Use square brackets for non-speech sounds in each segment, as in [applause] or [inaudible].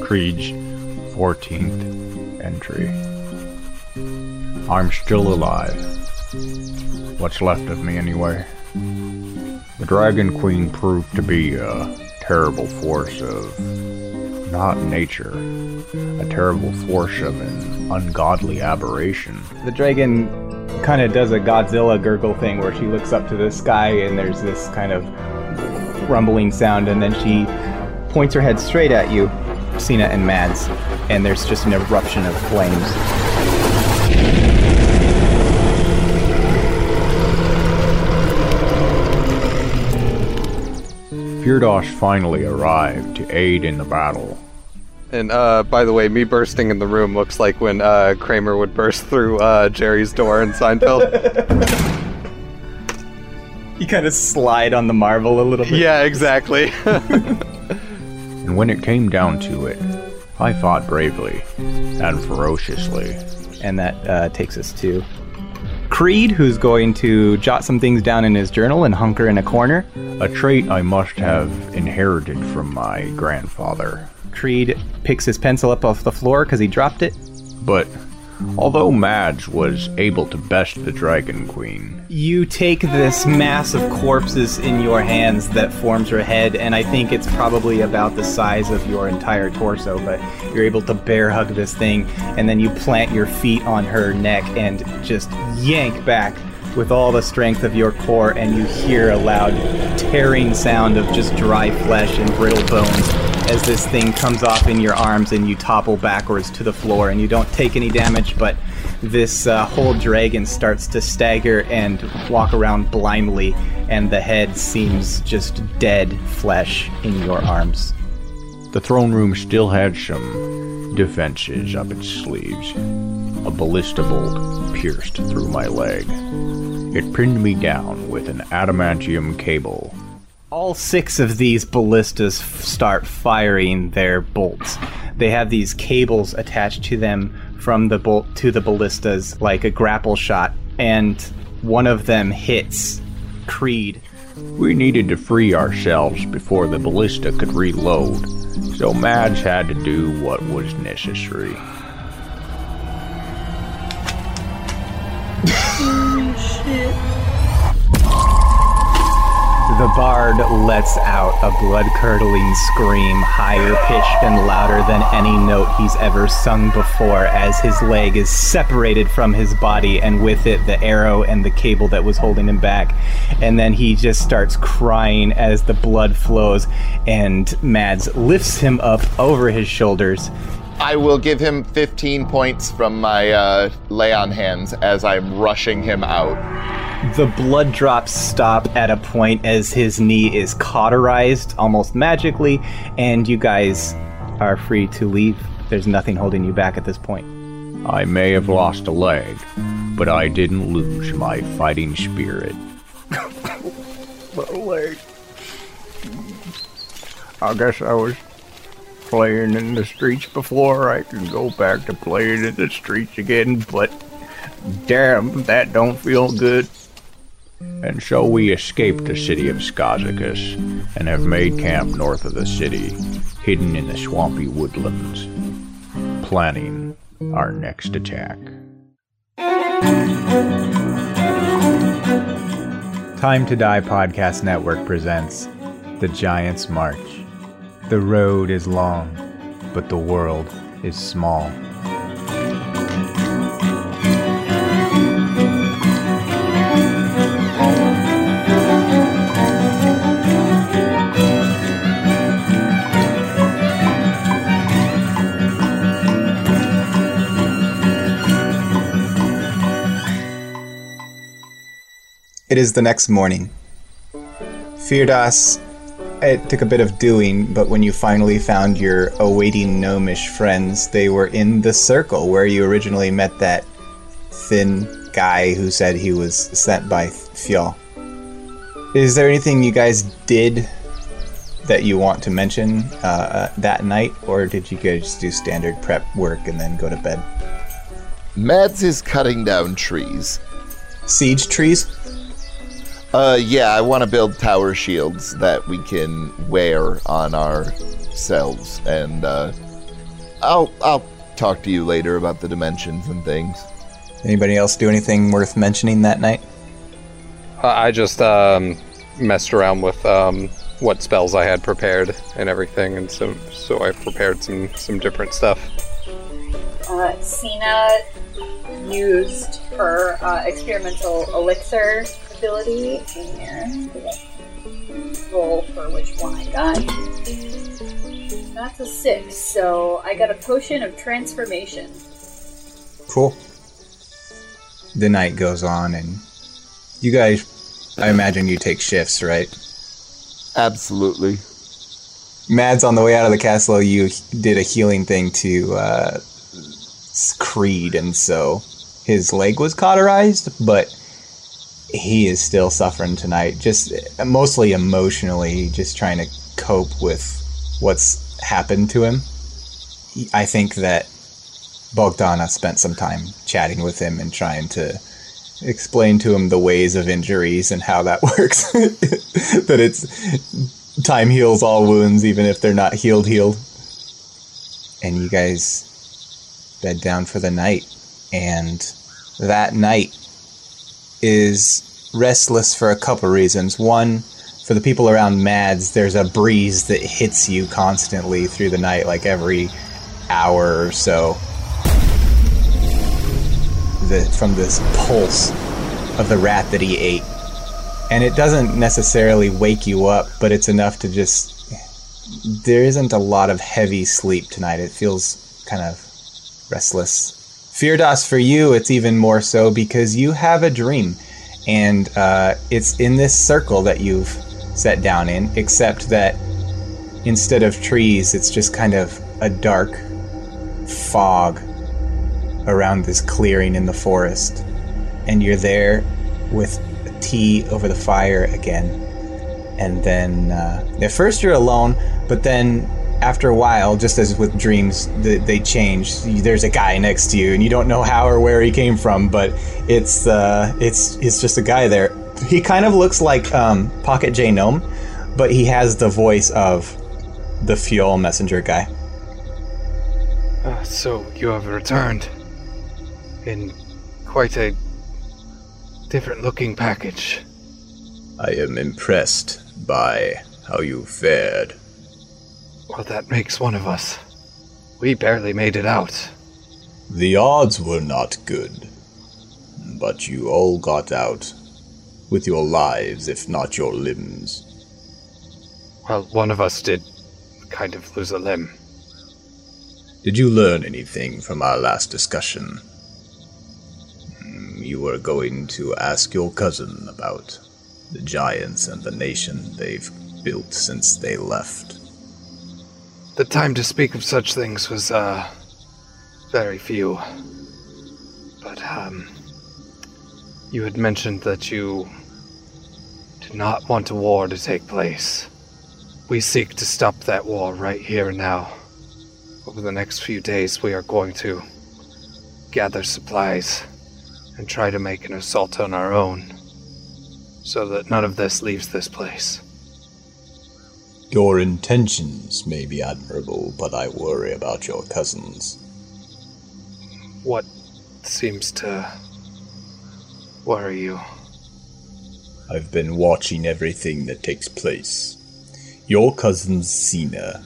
Creed's 14th entry. I'm still alive. What's left of me, anyway. The Dragon Queen proved to be a terrible force of not nature, a terrible force of an ungodly aberration. The dragon kind of does a Godzilla gurgle thing where she looks up to the sky and there's this kind of rumbling sound, and then she points her head straight at you, Cena and Mads, and there's just an eruption of flames. Firdaus finally arrived to aid in the battle. And uh, by the way, me bursting in the room looks like when uh, Kramer would burst through uh, Jerry's door in Seinfeld. [laughs] You kind of slide on the marble a little bit. yeah, exactly. [laughs] And when it came down to it, I fought bravely and ferociously. And that uh, takes us to Creed, who's going to jot some things down in his journal and hunker in a corner. A trait I must have inherited from my grandfather. Creed picks his pencil up off the floor because he dropped it. But although Madge was able to best the Dragon Queen, You take this mass of corpses in your hands that forms her head, and I think it's probably about the size of your entire torso, but you're able to bear hug this thing, and then you plant your feet on her neck and just yank back with all the strength of your core, and you hear a loud tearing sound of just dry flesh and brittle bones as this thing comes off in your arms and you topple backwards to the floor, and you don't take any damage, but this uh, whole dragon starts to stagger and walk around blindly, and the head seems just dead flesh in your arms. the throne room still had some defenses up its sleeves. A ballista bolt pierced through my leg. It pinned me down with an adamantium cable. All six of these ballistas f- start firing their bolts. They have these cables attached to them from the bolt to the ballistas, like a grapple shot, and one of them hits Creed. We needed to free ourselves before the ballista could reload, so Mads had to do what was necessary. [laughs] Oh, The bard lets out a blood curdling scream, higher pitched and louder than any note he's ever sung before, as his leg is separated from his body, and with it, the arrow and the cable that was holding him back. And then he just starts crying as the blood flows, and Mads lifts him up over his shoulders. I will give him 15 points from my uh, lay on hands as I'm rushing him out. The blood drops stop at a point as his knee is cauterized almost magically, and you guys are free to leave. There's nothing holding you back at this point. I may have lost a leg, but I didn't lose my fighting spirit. [laughs] my leg. I guess I was playing in the streets before. I can go back to playing in the streets again, but damn, that don't feel good. And so we escaped the city of Skazicus and have made camp north of the city, hidden in the swampy woodlands, planning our next attack. Time to Die Podcast Network presents The Giant's March. The road is long, but the world is small. It is the next morning. Firdas, it took a bit of doing, but when you finally found your awaiting gnomish friends, they were in the circle where you originally met that thin guy who said he was sent by Fjall. Is there anything you guys did that you want to mention uh, uh, that night, or did you guys just do standard prep work and then go to bed? Mads is cutting down trees. Siege trees? Uh, yeah, I want to build tower shields that we can wear on ourselves, and uh, I'll I'll talk to you later about the dimensions and things. Anybody else do anything worth mentioning that night? Uh, I just um, messed around with um, what spells I had prepared and everything, and so so I prepared some some different stuff. Uh, Cena used her uh, experimental elixir ability and roll for which one I got. That's a six, so I got a potion of transformation. Cool. The night goes on, and you guys, I imagine you take shifts, right? Absolutely. Mads, on the way out of the castle, you did a healing thing to uh, Creed, and so his leg was cauterized, but he is still suffering tonight. Just uh, mostly emotionally, just trying to cope with what's happened to him. I think that Bogdana spent some time chatting with him and trying to explain to him the ways of injuries and how that [laughs] works. [laughs] that it's time heals all wounds, even if they're not healed, healed. And you guys bed down for the night. And that night is restless for a couple reasons. One, for the people around Mads, there's a breeze that hits you constantly through the night, like every hour or so. The, from this pulse of the rat that he ate. And it doesn't necessarily wake you up, but it's enough to just. There isn't a lot of heavy sleep tonight. It feels kind of restless. Firdas, for you, it's even more so because you have a dream. And uh, it's in this circle that you've set down in, except that instead of trees, it's just kind of a dark fog around this clearing in the forest. And you're there with tea over the fire again. And then, uh, at first you're alone, but then after a while, just as with dreams, they, they change. There's a guy next to you, and you don't know how or where he came from, but it's uh, it's it's just a guy there. He kind of looks like um, Pocket J Gnome, but he has the voice of the Fjall Messenger guy. Uh, so you have returned in quite a different looking package. I am impressed by how you fared. Well, that makes one of us. We barely made it out. The odds were not good, but you all got out with your lives, if not your limbs. Well, one of us did kind of lose a limb. Did you learn anything from our last discussion? Hmm, You were going to ask your cousin about the giants and the nation they've built since they left. The time to speak of such things was, uh, very few. But, um, you had mentioned that you did not want a war to take place. We seek to stop that war right here and now. Over the next few days, we are going to gather supplies and try to make an assault on our own so that none of this leaves this place. Your intentions may be admirable, but I worry about your cousins. What seems to worry you? I've been watching everything that takes place. Your cousin Xena,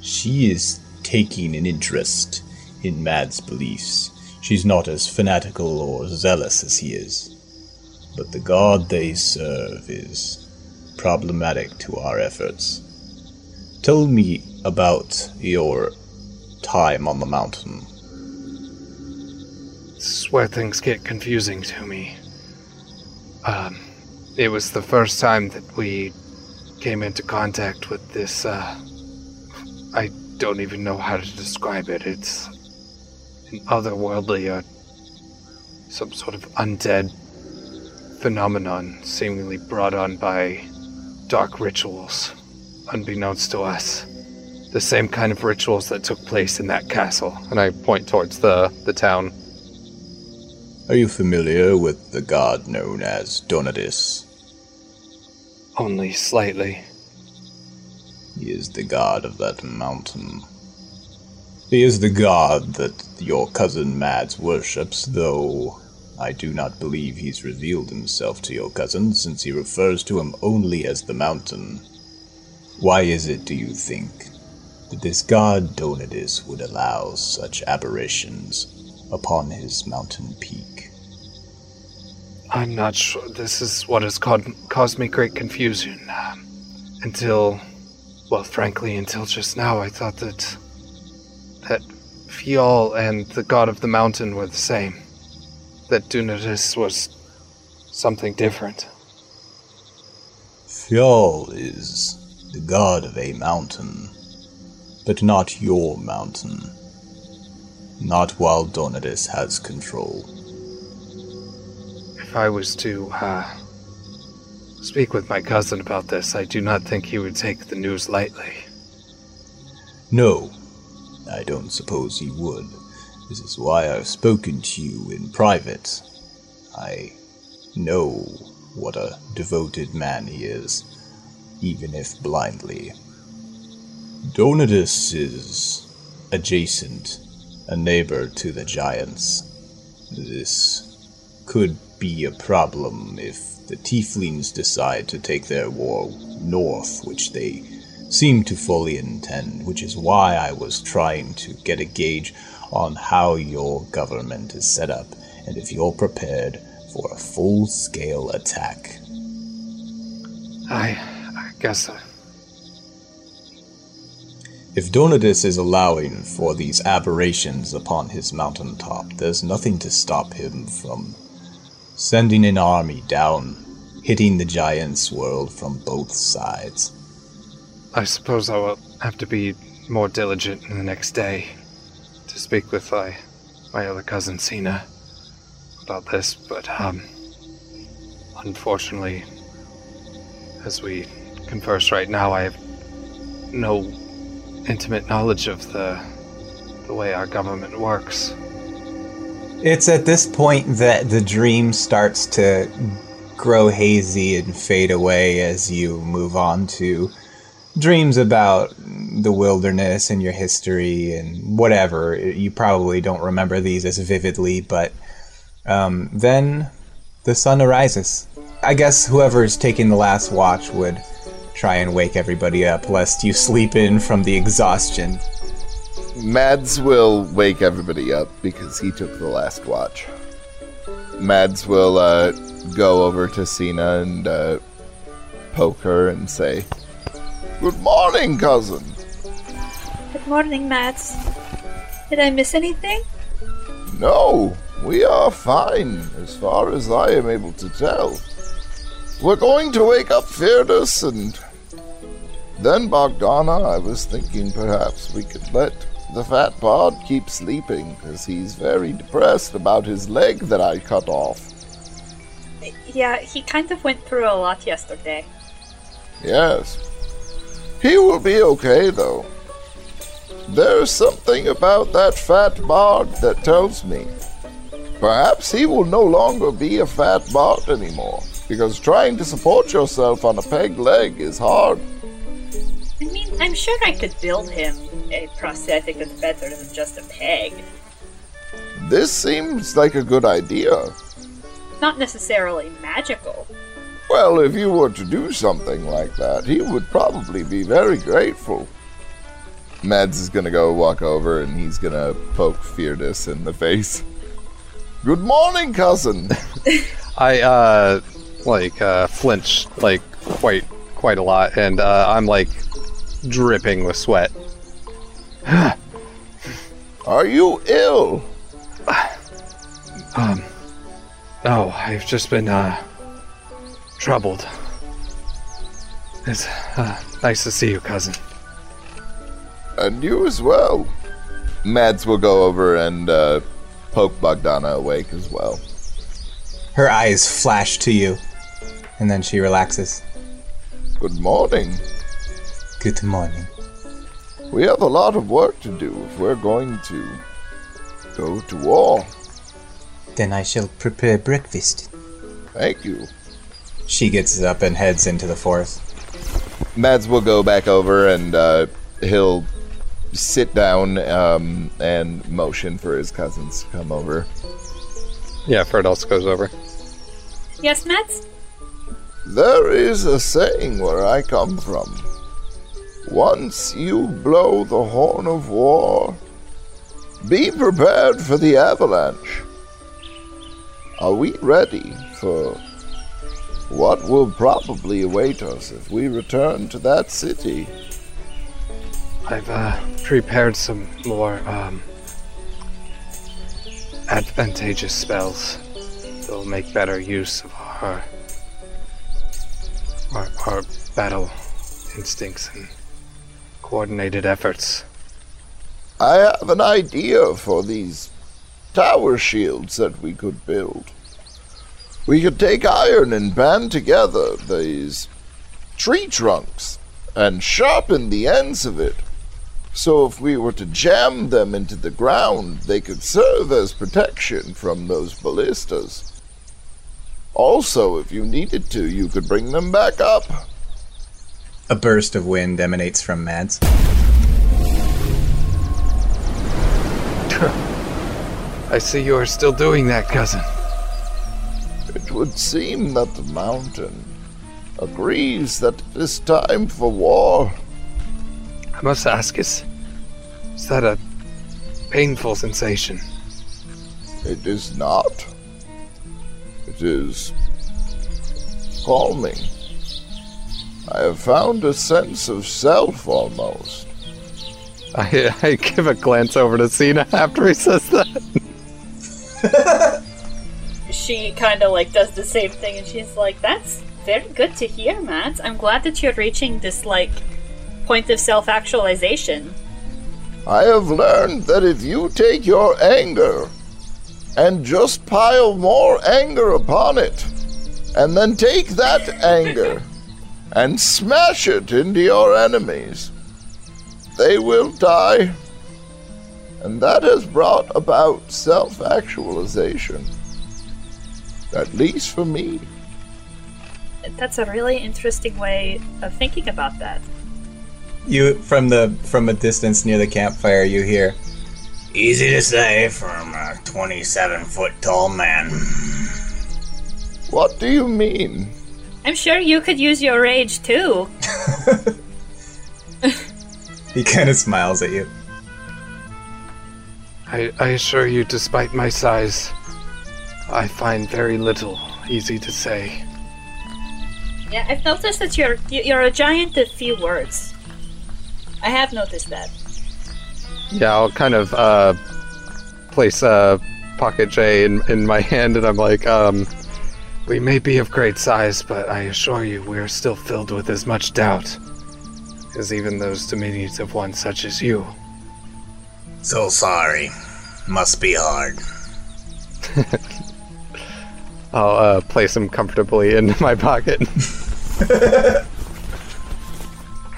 she is taking an interest in Mad's beliefs. She's not as fanatical or zealous as he is. But the god they serve is problematic to our efforts. Tell me about your time on the mountain. Is where things get confusing to me. Um, it was the first time that we came into contact with this, uh, I don't even know how to describe it. It's an otherworldly, uh, some sort of undead phenomenon seemingly brought on by dark rituals, unbeknownst to us. The same kind of rituals that took place in that castle. And I point towards the, the town. Are you familiar with the god known as Dunatis? only slightly. He is the god of that mountain. He is the god that your cousin Mads worships, though I do not believe he's revealed himself to your cousin, since he refers to him only as the mountain. Why is it, do you think, that this god Dunatis would allow such aberrations upon his mountain peak? I'm not sure. This is what has caused, caused me great confusion. Um, until, well, frankly, until just now, I thought that that Fjall and the god of the mountain were the same. That Dunatis was something different. Fjall is the god of a mountain, but not your mountain. Not while Dunatis has control. If I was to uh, speak with my cousin about this, I do not think he would take the news lightly. No, I don't suppose he would. This is why I've spoken to you in private. I know what a devoted man he is, even if blindly. Dunatis is adjacent, a neighbor to the giants. This could be a problem if the tieflings decide to take their war north, which they seem to fully intend, which is why I was trying to get a gauge on how your government is set up and if you're prepared for a full scale attack. I, I guess so. If Dunatis is allowing for these aberrations upon his mountaintop, there's nothing to stop him from sending an army down, hitting the giants' world from both sides. I suppose I will have to be more diligent in the next day speak with my, my other cousin Cena about this, but um, unfortunately, as we converse right now, I have no intimate knowledge of the the way our government works. It's at this point that the dream starts to grow hazy and fade away as you move on to dreams about the wilderness and your history and whatever. You probably don't remember these as vividly, but um, then the sun arises. I guess whoever's taking the last watch would try and wake everybody up, lest you sleep in from the exhaustion. Mads will wake everybody up because he took the last watch. Mads will uh, go over to Cena and uh, poke her and say, Good morning, cousin. Good morning, Mads. Did I miss anything? No, we are fine, as far as I am able to tell. We're going to wake up Fearless and then Bogdana. I was thinking perhaps we could let the fat pod keep sleeping, because he's very depressed about his leg that I cut off. Yeah, he kind of went through a lot yesterday. Yes. He will be okay, though. There's something about that fat bard that tells me. Perhaps he will no longer be a fat bard anymore, because trying to support yourself on a peg leg is hard. I mean, I'm sure I could build him a prosthetic that's better than just a peg. This seems like a good idea. Not necessarily magical. Well, if you were to do something like that, he would probably be very grateful. Mads is gonna go walk over and he's gonna poke Fearless in the face. Good morning, cousin. [laughs] I uh like uh flinch like quite quite a lot and uh I'm like dripping with sweat. [gasps] Are you ill? [sighs] Um Oh, I've just been uh troubled. It's uh, nice to see you, cousin. And you as well. Mads will go over and uh, poke Bogdana awake as well. Her eyes flash to you, and then she relaxes. Good morning. Good morning. We have a lot of work to do if we're going to go to war. Then I shall prepare breakfast. Thank you. She gets up and heads into the forest. Mads will go back over and uh, he'll sit down um, and motion for his cousins to come over. Yeah, Fred also goes over. Yes, Matt? There is a saying where I come from. Once you blow the horn of war, be prepared for the avalanche. Are we ready for what will probably await us if we return to that city? I've uh, prepared some more um, advantageous spells that will make better use of our, our our battle instincts and coordinated efforts. I have an idea for these tower shields that we could build. We could take iron and band together these tree trunks and sharpen the ends of it. So if we were to jam them into the ground, they could serve as protection from those ballistas. Also, if you needed to, you could bring them back up. A burst of wind emanates from Mads. I see you are still doing that, cousin. It would seem that the mountain agrees that it is time for war. I must ask, is, is that a painful sensation? It is not. It is calming. I have found a sense of self almost. I, [laughs] I give a glance over to Cena after he says that. She kind of like does the same thing, and she's like, "That's very good to hear, Matt. I'm glad that you're reaching this like point of self-actualization." I have learned that if you take your anger and just pile more anger upon it, and then take that anger [laughs] and smash it into your enemies, they will die. And that has brought about self actualization. At least for me. That's a really interesting way of thinking about that. You from the from a distance near the campfire, you hear. Easy to say from a 27 foot tall man. What do you mean? I'm sure you could use your rage too. [laughs] He kind of smiles at you. I, I assure you, despite my size, I find very little easy to say. Yeah, I've noticed that you're you- you're a giant of few words. I have noticed that. Yeah, I'll kind of uh, place a pocket J in, in my [laughs] hand, and I'm like, um, we may be of great size, but I assure you, we're still filled with as much doubt as even those dominions of one such as you. So sorry. Must be hard. [laughs] I'll uh, place him comfortably in [laughs] my pocket.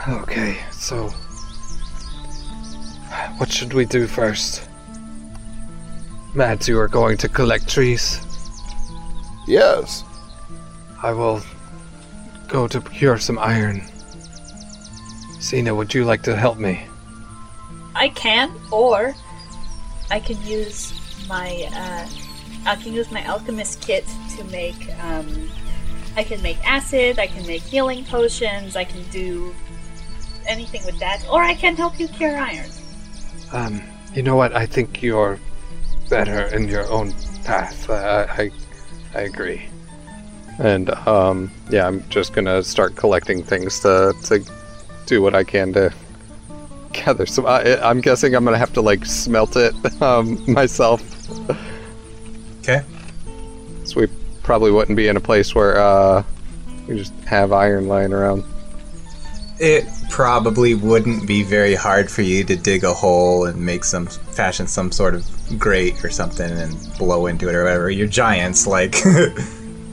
okay, so what should we do first? Mads, you are going to collect trees. Yes, I will go to procure some iron. Cena, would you like to help me? I can, or I can use my uh, I can use my alchemist kit to make um, I can make acid, I can make healing potions, I can do anything with that, or I can help you cure iron. Um, you know what? I think you're better in your own path. I, I, I agree. And um, yeah, I'm just gonna start collecting things to to do what I can to gather some. I, I'm guessing I'm gonna have to like smelt it [laughs] um, myself. Okay. So we probably wouldn't be in a place where uh, we just have iron lying around. It probably wouldn't be very hard for you to dig a hole and make some fashion some sort of grate or something and blow into it or whatever. You're giants, like. [laughs]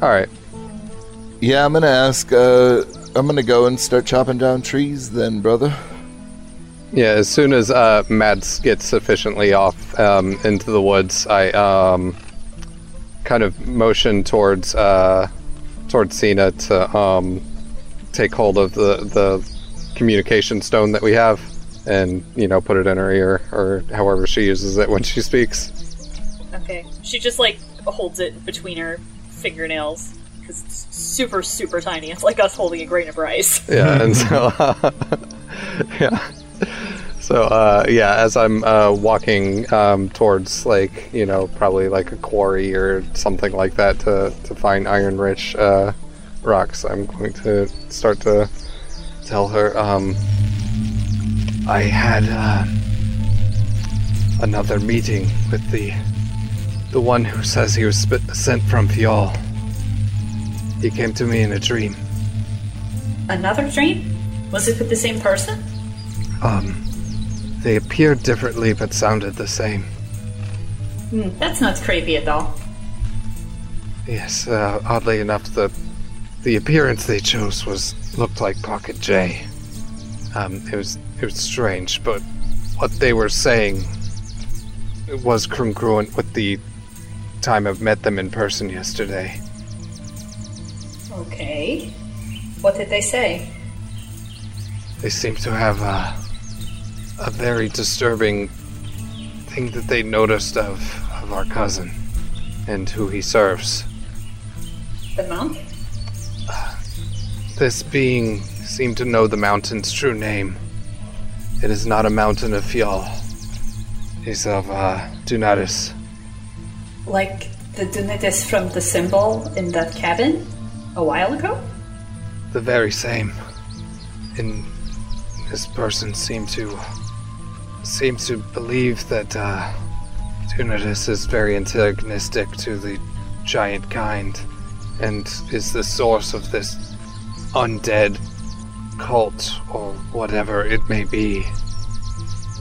All right. Yeah, I'm gonna ask. Uh, I'm gonna go and start chopping down trees, then, brother. Yeah, as soon as uh, Mads gets sufficiently off um, into the woods, I um, kind of motion towards uh, towards Cena to um, take hold of the the communication stone that we have, and you know, put it in her ear or however she uses it when she speaks. Okay. She just like holds it between her fingernails because it's super super tiny. It's like us holding a grain of rice. [laughs] Yeah, and so [laughs] [laughs] yeah. So uh, yeah, as I'm uh, walking um, towards like you know probably like a quarry or something like that to to find iron rich uh, rocks, I'm going to start to tell her um, I had uh, another meeting with the the one who says he was sp- sent from Fjall. He came to me in a dream. Another dream? Was it with the same person? Um, they appeared differently but sounded the same. Hmm, that's not creepy at all. Yes, uh, oddly enough, the the appearance they chose was looked like Pocket J. Um, it was it was strange, but what they were saying was congruent with the time I've met them in person yesterday. Okay. What did they say? They seem to have a a very disturbing thing that they noticed of of our cousin and who he serves. The mount? This being seemed to know the mountain's true name. It is not a mountain of Fjall. It's of uh, Dunatis. Like the Dunatis from the symbol in that cabin a while ago? The very same. And this person seemed to seems to believe that uh, Dunatis is very antagonistic to the giant kind, and is the source of this undead cult or whatever it may be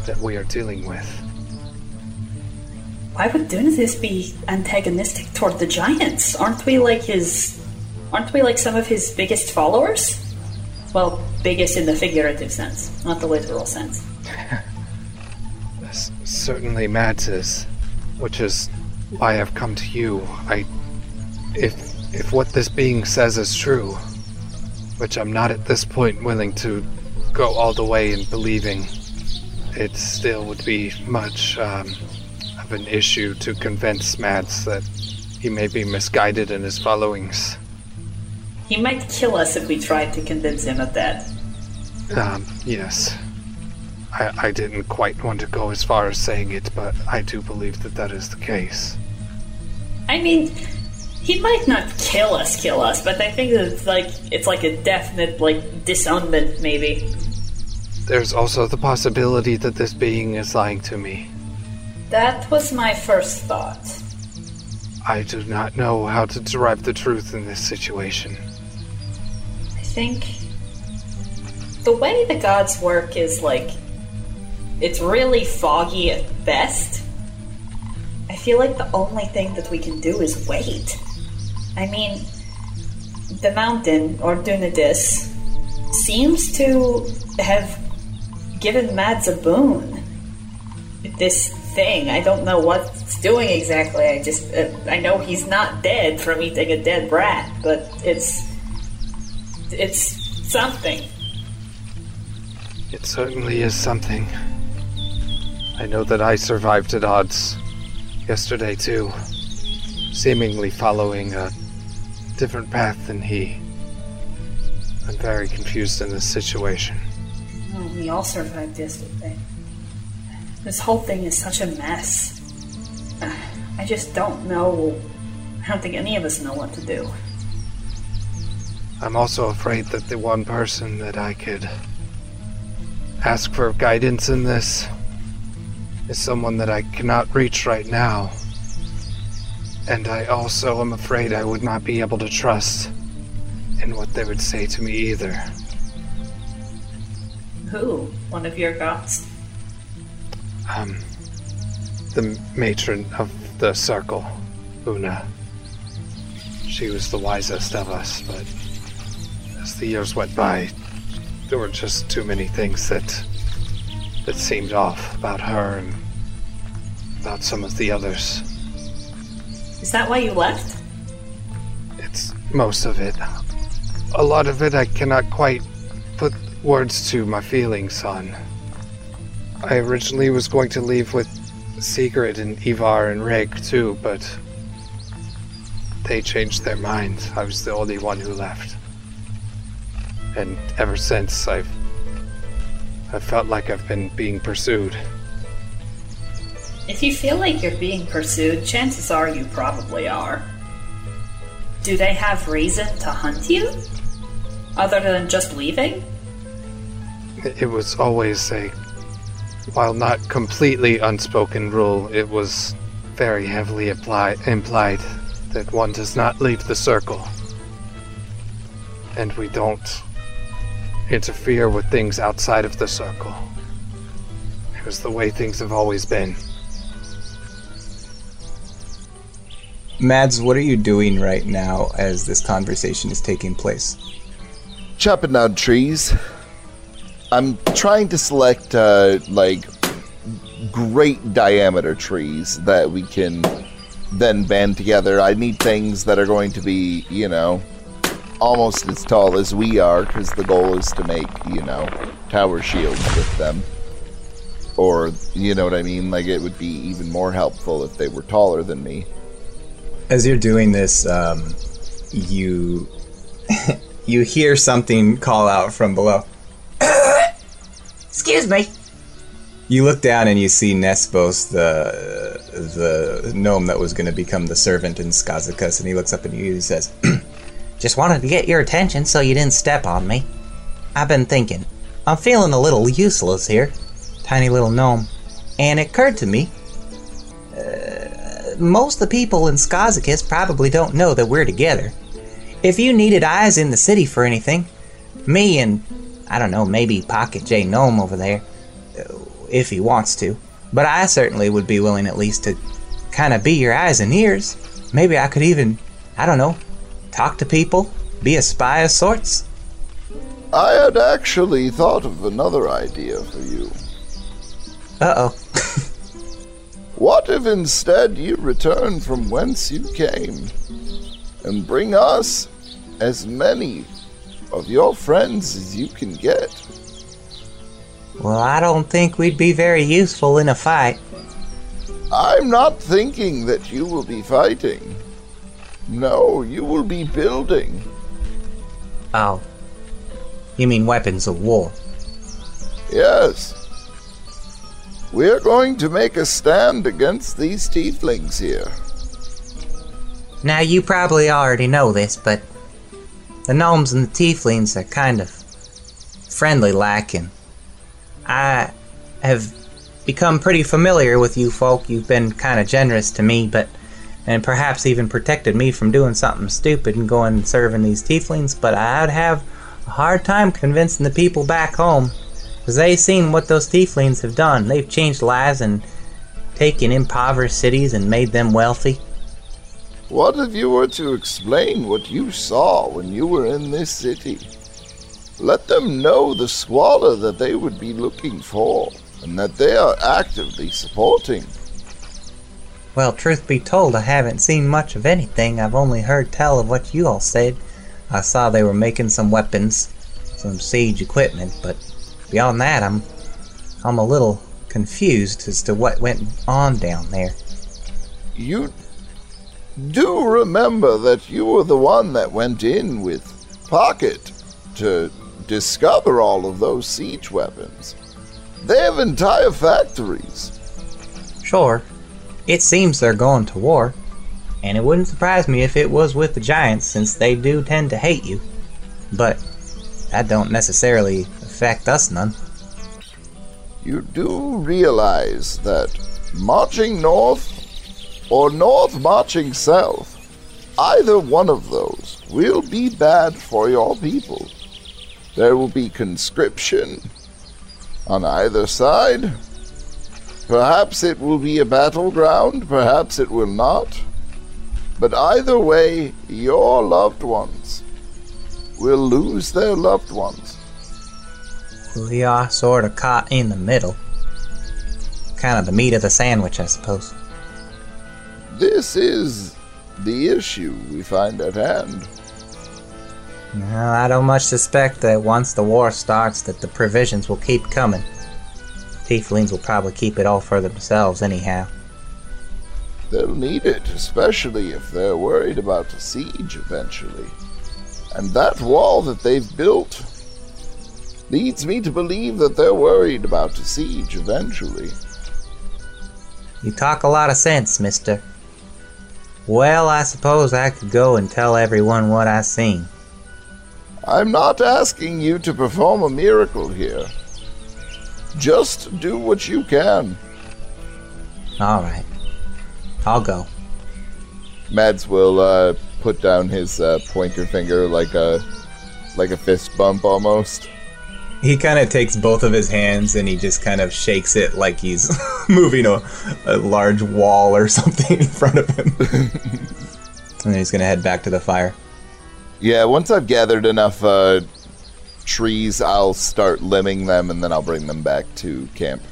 that we are dealing with. Why would Dunatis be antagonistic toward the giants? Aren't we like his. Aren't we like some of his biggest followers? Well, biggest in the figurative sense, not the literal sense. [laughs] Certainly is, which is why I've come to you. I, if if what this being says is true, which I'm not at this point willing to go all the way in believing, it still would be much um, of an issue to convince Mads that he may be misguided in his followings. He might kill us if we tried to convince him of that. Um, yes. I, I didn't quite want to go as far as saying it, but I do believe that that is the case. I mean, he might not kill us, kill us, but I think that it's like it's like a definite like disownment, maybe. There's also the possibility that this being is lying to me. That was my first thought. I do not know how to derive the truth in this situation. I think the way the gods work is like it's really foggy at best. I feel like the only thing that we can do is wait. I mean, the mountain or Dunatis seems to have given Mads a boon. This thing, I don't know what it's doing exactly. I just, uh, I know he's not dead from eating a dead brat, but it's, it's something. It certainly is something. I know that I survived at odds yesterday too, seemingly following a different path than he. I'm very confused in this situation. Oh, we all survived yesterday. This whole thing is such a mess. I just don't know. I don't think any of us know what to do. I'm also afraid that the one person that I could ask for guidance in this is someone that I cannot reach right now. And I also am afraid I would not be able to trust in what they would say to me either. Who? One of your gods? Um, the matron of the circle, Una. She was the wisest of us, but as the years went by, there were just too many things that that seemed off about her and about some of the others. Is that why you left? It's most of it. A lot of it I cannot quite put words to my feelings on. I originally was going to leave with Sigrid and Ivar and Rig too, but they changed their minds. I was the only one who left. And ever since I've I've felt like I've been being pursued. If you feel like you're being pursued, chances are you probably are. Do they have reason to hunt you? Other than just leaving? It was always a, while not completely unspoken rule, it was very heavily apply, implied that one does not leave the circle. And we don't interfere with things outside of the circle. It was the way things have always been. Mads, what are you doing right now as this conversation is taking place? Chopping down trees. I'm trying to select uh, like great diameter trees that we can then band together. I need things that are going to be, you know, almost as tall as we are, because the goal is to make, you know, tower shields with them. Or, you know what I mean? Like, it would be even more helpful if they were taller than me. As you're doing this, um, you [laughs] you hear something call out from below. [coughs] Excuse me. You look down and you see Nesbos, the the gnome that was going to become the servant in Skazikas, and he looks up at you and says, [coughs] Just wanted to get your attention so you didn't step on me. I've been thinking. I'm feeling a little useless here. Tiny little gnome. And it occurred to me. Most of the people in Skazakis probably don't know that we're together. If you needed eyes in the city for anything, me and, I don't know, maybe Pocket J Gnome over there, if he wants to, but I certainly would be willing at least to kind of be your eyes and ears. Maybe I could even, I don't know, talk to people, be a spy of sorts. I had actually thought of another idea for you. Uh oh. [laughs] What if instead you return from whence you came and bring us as many of your friends as you can get? Well, I don't think we'd be very useful in a fight. I'm not thinking that you will be fighting. No, you will be building. Oh. You mean weapons of war? Yes. We're going to make a stand against these tieflings here. Now, you probably already know this, but the gnomes and the tieflings are kind of friendly lacking. I have become pretty familiar with you folk. You've been kind of generous to me, but and perhaps even protected me from doing something stupid and going and serving these tieflings, but I'd have a hard time convincing the people back home. Because they've seen what those tieflings have done. They've changed lives and taken impoverished cities and made them wealthy. What if you were to explain what you saw when you were in this city? Let them know the squalor that they would be looking for, and that they are actively supporting. Well, truth be told, I haven't seen much of anything. I've only heard tell of what you all said. I saw they were making some weapons, some siege equipment, but beyond that, I'm I'm a little confused as to what went on down there. You do remember that you were the one that went in with Pocket to discover all of those siege weapons. They have entire factories. Sure, it seems they're going to war, and it wouldn't surprise me if it was with the giants, since they do tend to hate you. But that don't necessarily affect us none. You do realize that marching north or north marching south, either one of those will be bad for your people. There will be conscription on either side. Perhaps it will be a battleground, perhaps it will not. But either way, your loved ones will lose their loved ones. We are sort of caught in the middle. Kind of the meat of the sandwich, I suppose. This is the issue we find at hand. Well, I don't much suspect that once the war starts that the provisions will keep coming. Tieflings will probably keep it all for themselves anyhow. They'll need it, especially if they're worried about a siege eventually. And that wall that they've built leads me to believe that they're worried about a siege eventually. You talk a lot of sense, mister. Well, I suppose I could go and tell everyone what I seen. I'm not asking you to perform a miracle here. Just do what you can. Alright. I'll go. Mads will uh, put down his uh, pointer finger like a like a fist bump almost. He kind of takes both of his hands and he just kind of shakes it like he's [laughs] moving a, a large wall or [laughs] something in front of him. [laughs] and then he's going to head back to the fire. Yeah, once I've gathered enough uh, trees, I'll start limbing them and then I'll bring them back to camp.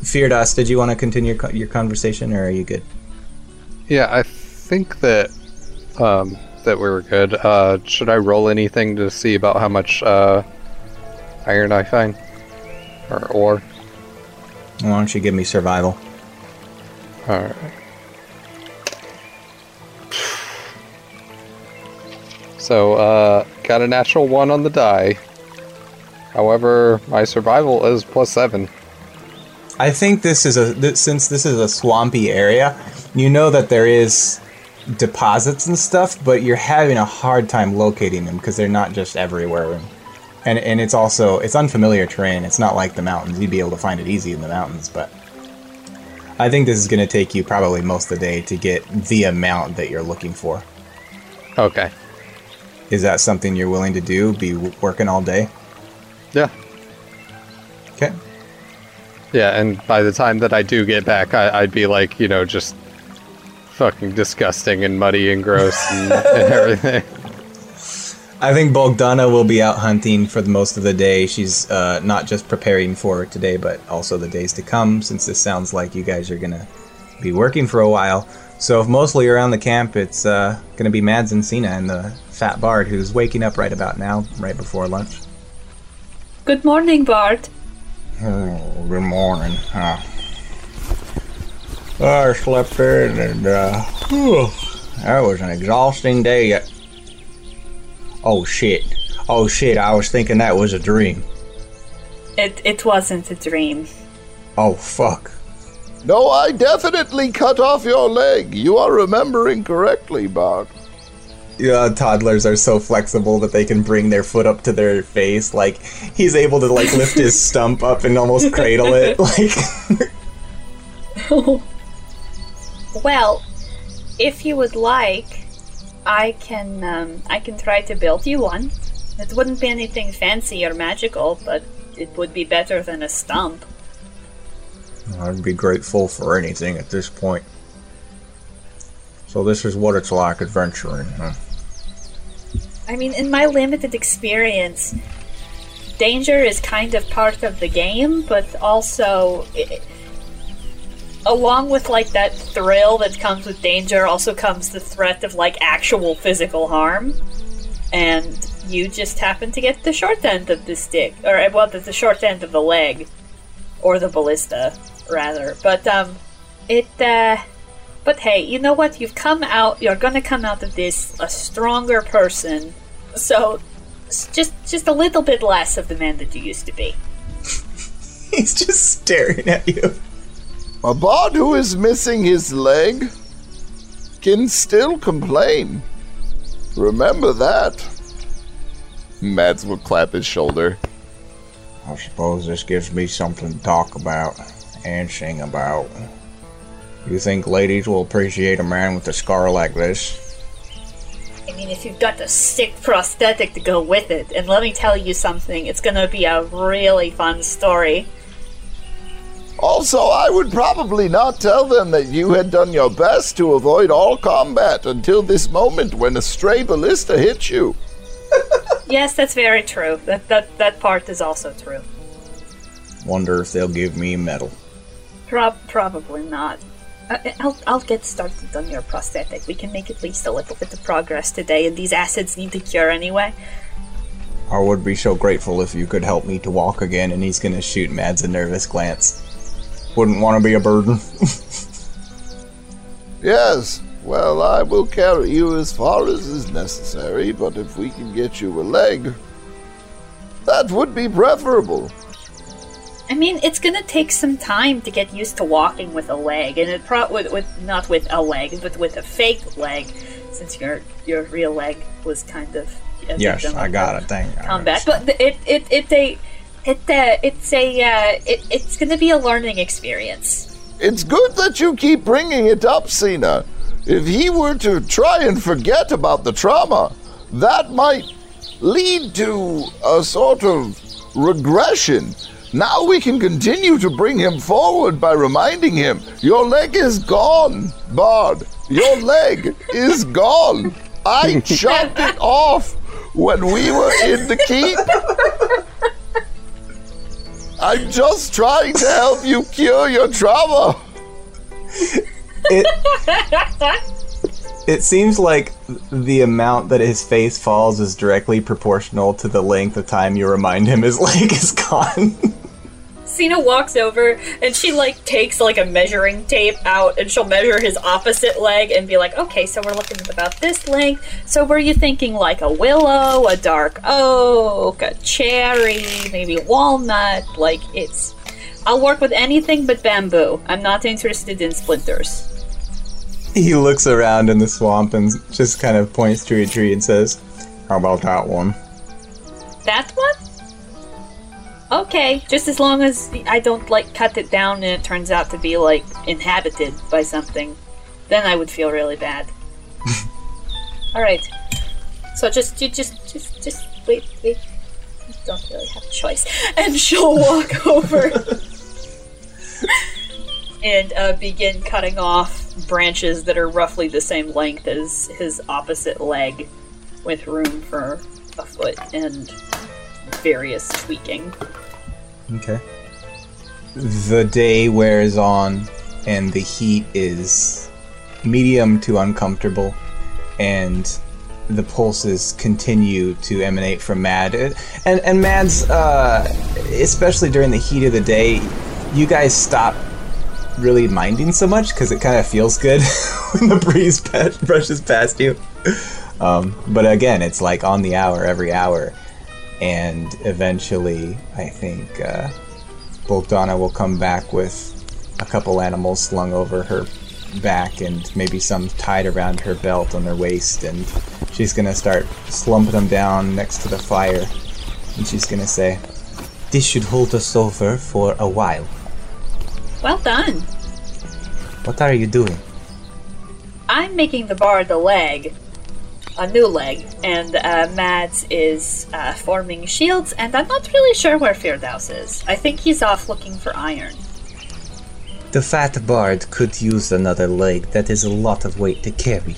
Firdaus, did you want to continue your, your conversation or are you good? Yeah, I think that um, that we were good. Uh, should I roll anything to see about how much uh, iron I find, or ore? Why don't you give me survival? All right. So, uh, got a natural one on the die. However, my survival is plus seven. I think this is a th- since this is a swampy area, you know that there is deposits and stuff, but you're having a hard time locating them because they're not just everywhere. And and it's also it's unfamiliar terrain. It's not like the mountains. You'd be able to find it easy in the mountains, but I think this is going to take you probably most of the day to get the amount that you're looking for. Okay. Is that something you're willing to do? Be working all day? Yeah. Okay. Yeah, and by the time that I do get back, I, I'd be like, you know, just fucking disgusting and muddy and gross and, and [laughs] everything. I think Bogdana will be out hunting for the most of the day. She's uh, not just preparing for today, but also the days to come, since this sounds like you guys are going to be working for a while. So, if mostly around the camp, it's uh, going to be Mads and Cena and the fat Bard who's waking up right about now, right before lunch. Good morning, Bard. Oh, good morning. Uh, I slept in and, uh, whew, that was an exhausting day. Oh shit. Oh shit, I was thinking that was a dream. It it wasn't a dream. Oh fuck. No, I definitely cut off your leg. You are remembering correctly, Bard. Yeah, toddlers are so flexible that they can bring their foot up to their face. Like he's able to like lift his [laughs] stump up and almost cradle it. Like [laughs] [laughs] Well, if you would like, I can um, I can try to build you one. It wouldn't be anything fancy or magical, but it would be better than a stump. I'd be grateful for anything at this point. So this is what it's like adventuring, huh? I mean, in my limited experience, danger is kind of part of the game, but also, i along with like that thrill that comes with danger, also comes the threat of like actual physical harm. And you just happen to get the short end of the stick, or well, the, the short end of the leg, or the ballista, rather. But um, it uh. But hey, you know what? You've come out. You're gonna come out of this a stronger person. So, just just a little bit less of the man that you used to be. [laughs] he's just staring at you. A bard who is missing his leg can still complain. Remember that. Mads will clap his shoulder. I suppose this gives me something to talk about and sing about. You think ladies will appreciate a man with a scar like this? I mean, if you've got the sick prosthetic to go with it, and let me tell you something, it's gonna be a really fun story. Also, I would probably not tell them that you had done your best to avoid all combat until this moment when a stray ballista hit you. [laughs] Yes, that's very true. That that that part is also true. Wonder if they'll give me a medal. Prob- probably not. I- I'll, I'll get started on your prosthetic. We can make at least a little bit of progress today, and these acids need to cure anyway. I would be so grateful if you could help me to walk again, and he's gonna shoot Mads a nervous glance. Wouldn't want to be a burden. [laughs] Yes, well, I will carry you as far as is necessary, but if we can get you a leg, that would be preferable. I mean, it's gonna take some time to get used to walking with a leg, and it pro with, with not with a leg, but with a fake leg, since your your real leg was kind of a yes, victim I got it. Thank you. combat. But the- it it it's a it uh, it's a uh, it, it's gonna be a learning experience. It's good that you keep bringing it up, Cena. If he were to try and forget about the trauma, that might lead to a sort of regression. Now we can continue to bring him forward by reminding him your leg is gone, Bard. Your leg is gone. I [laughs] chopped it off when we were in the keep. I'm just trying to help you cure your trauma. It, it seems like the amount that his face falls is directly proportional to the length of time you remind him his [laughs] leg is gone. Cena walks over and she like takes like a measuring tape out and she'll measure his opposite leg and be like, okay, so we're looking at about this length. So were you thinking like a willow, a dark oak, a cherry, maybe walnut? Like it's. I'll work with anything but bamboo. I'm not interested in splinters. he looks around in the swamp and just kind of points to a tree and says, How about that one? That one? Okay, just as long as I don't like cut it down and it turns out to be like inhabited by something, then I would feel really bad. [laughs] All right. So just, you just, just, just wait, wait. You don't really have a choice, [laughs] and she'll walk [laughs] over and uh, begin cutting off branches that are roughly the same length as his opposite leg, with room for a foot and various tweaking. Okay. The day wears on, and the heat is medium to uncomfortable, and the pulses continue to emanate from Mad. And and Mads, uh, especially during the heat of the day, you guys stop really minding so much because it kind of feels good [laughs] when the breeze [laughs] brushes past you. Um, but again, it's like on the hour, every hour and eventually I think uh, will come back with a couple animals slung over her back and maybe some tied around her belt on her waist and she's gonna start slumping them down next to the fire and she's gonna say This should hold us over for a while. Well done. What are you doing? I'm making the bar the leg, a new leg, and uh, Mads is uh, forming shields, and I'm not really sure where Firdaus is. I think he's off looking for iron. The fat bard could use another leg. That is a lot of weight to carry.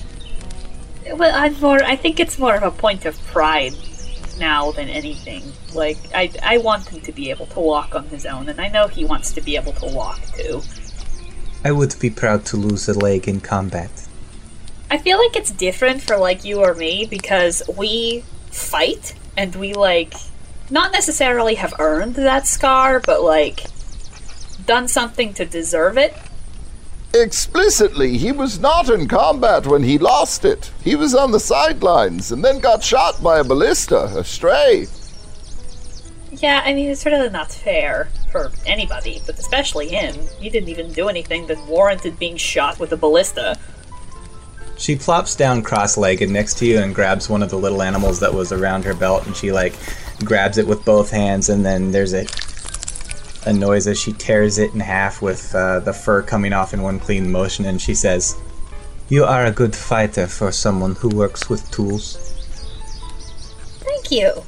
Well, I'm more. I think it's more of a point of pride now than anything. Like I, I want him to be able to walk on his own, and I know he wants to be able to walk too. I would be proud to lose a leg in combat. I feel like it's different for like you or me because we fight and we like not necessarily have earned that scar, but like done something to deserve it. Explicitly, he was not in combat when he lost it. He was on the sidelines and then got shot by a ballista, a stray. Yeah, I mean it's sort of not fair for anybody, but especially him. He didn't even do anything that warranted being shot with a ballista. She plops down cross-legged next to you and grabs one of the little animals that was around her belt, and she like grabs it with both hands, and then there's a a noise as she tears it in half with uh, the fur coming off in one clean motion, and she says, You are a good fighter for someone who works with tools. Thank you.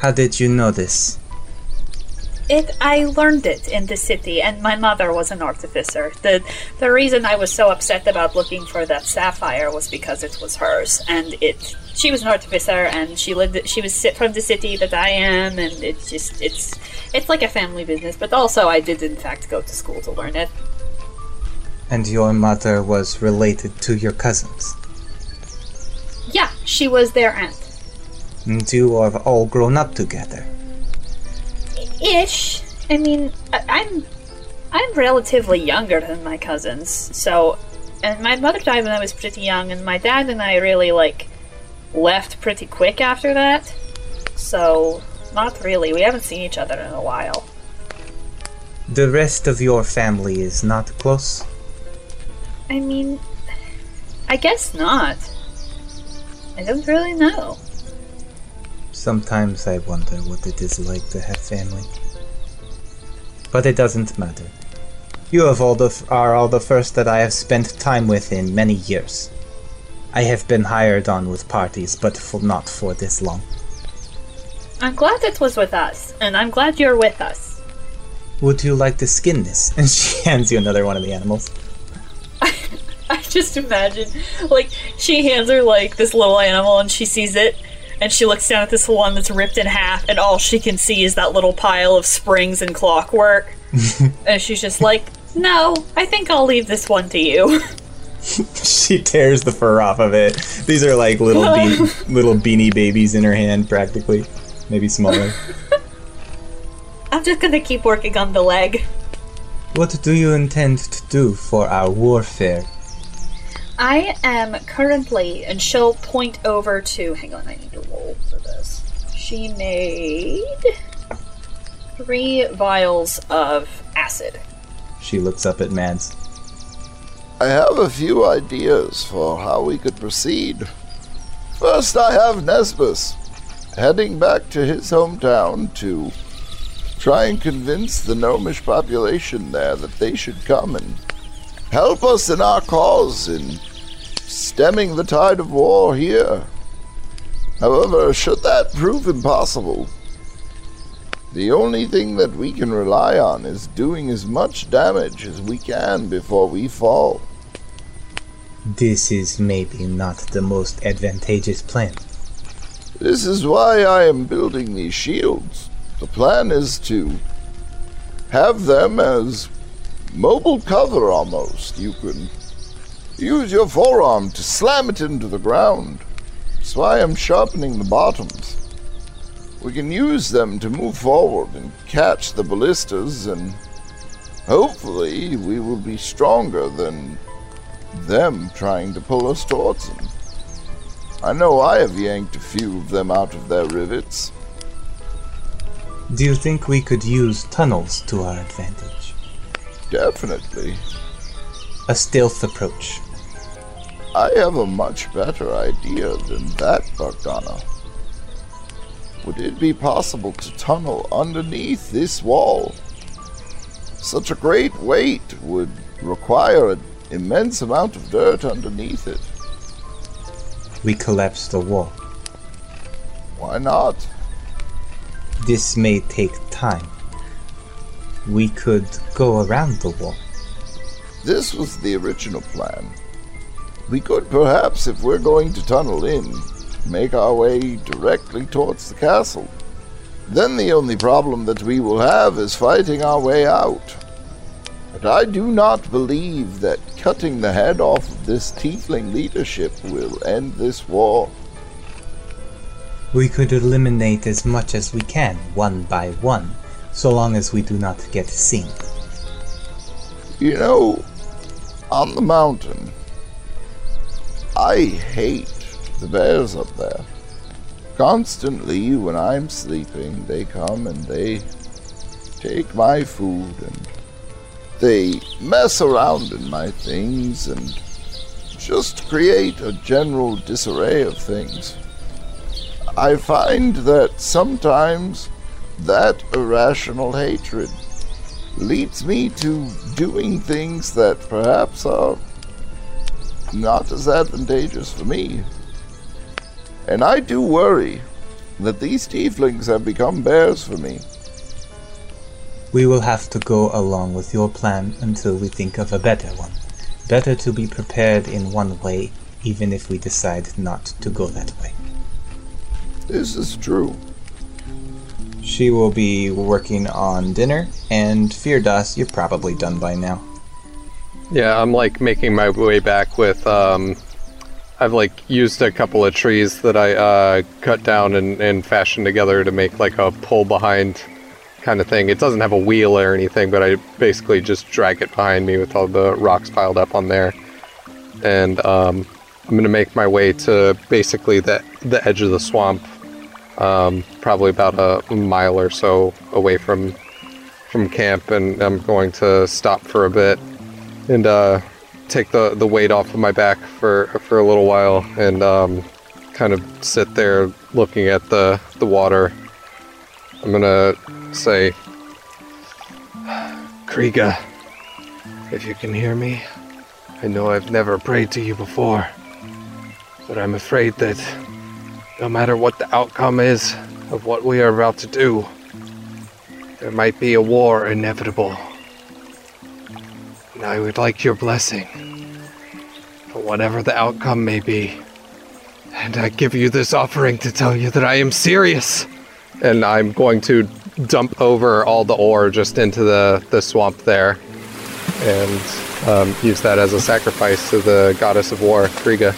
How did you know this? It I learned it in the city and my mother was an artificer. The the reason I was so upset about looking for that sapphire was because it was hers and it she was an artificer and she lived she was from the city that I am and it's just it's it's like a family business but also I did in fact go to school to learn it. And your mother was related to your cousins. Yeah, she was their aunt. And you have all grown up together. Ish. I mean, I- I'm I'm relatively younger than my cousins, so and my mother died when I was pretty young, and my dad and I really like left pretty quick after that. So not really. We haven't seen each other in a while. The rest of your family is not close. I mean, I guess not. I don't really know. Sometimes I wonder what it is like to have family. But it doesn't matter. You all the f- are all the first that I have spent time with in many years. I have been hired on with parties, but for not for this long. I'm glad it was with us, and I'm glad you're with us. Would you like to skin this? [laughs] And she hands you another one of the animals. [laughs] I just imagine, like, she hands her, like, this little animal and she sees it, and she looks down at this one that's ripped in half, and all she can see is that little pile of springs and clockwork. [laughs] and she's just like, no, I think I'll leave this one to you. [laughs] she tears the fur off of it. These are like little [laughs] bean, little beanie babies in her hand, practically, maybe smaller. I'm just gonna keep working on the leg. What do you intend to do for our warfare? I am currently, and she'll point over to. Hang on, I need to roll for this. She made three vials of acid. She looks up at Mads. I have a few ideas for how we could proceed. First, I have Nesbus heading back to his hometown to try and convince the gnomish population there that they should come and help us in our cause in stemming the tide of war here. However, should that prove impossible, the only thing that we can rely on is doing as much damage as we can before we fall. This is maybe not the most advantageous plan. This is why I am building these shields. The plan is to have them as mobile cover almost. You can use your forearm to slam it into the ground. That's why I'm sharpening the bottoms. We can use them to move forward and catch the ballistas, and hopefully we will be stronger than them trying to pull us towards them. I know I have yanked a few of them out of their rivets. Do you think we could use tunnels to our advantage? Definitely. A stealth approach. I have a much better idea than that, Bogdana. Would it be possible to tunnel underneath this wall? Such a great weight would require an immense amount of dirt underneath it. We collapse the wall. Why not? This may take time. We could go around the wall. This was the original plan. We could perhaps, if we're going to tunnel in, make our way directly towards the castle. Then the only problem that we will have is fighting our way out. But I do not believe that cutting the head off of this tiefling leadership will end this war. We could eliminate as much as we can, one by one, so long as we do not get seen. You know, on the mountain, I hate the bears up there. Constantly, when I'm sleeping, they come and they take my food and they mess around in my things and just create a general disarray of things. I find that sometimes that irrational hatred leads me to doing things that perhaps are not as advantageous for me. And I do worry that these tieflings have become bears for me. We will have to go along with your plan until we think of a better one. Better to be prepared in one way, even if we decide not to go that way. This is true. She will be working on dinner, and fear Firdaus, you're probably done by now. Yeah, I'm like making my way back with. Um, I've like used a couple of trees that I uh, cut down and, and fashioned together to make like a pull behind kind of thing. It doesn't have a wheel or anything, but I basically just drag it behind me with all the rocks piled up on there. And um, I'm gonna make my way to basically the the edge of the swamp, um, probably about a mile or so away from from camp, and I'm going to stop for a bit and uh, take the, the weight off of my back for for a little while and um, kind of sit there looking at the the water. I'm gonna say, Kriega, if you can hear me, I know I've never prayed to you before, but I'm afraid that no matter what the outcome is of what we are about to do, there might be a war inevitable. And I would like your blessing for whatever the outcome may be. And I give you this offering to tell you that I am serious. And I'm going to dump over all the ore just into the, the swamp there and um, use that as a sacrifice to the goddess of war, Kriga.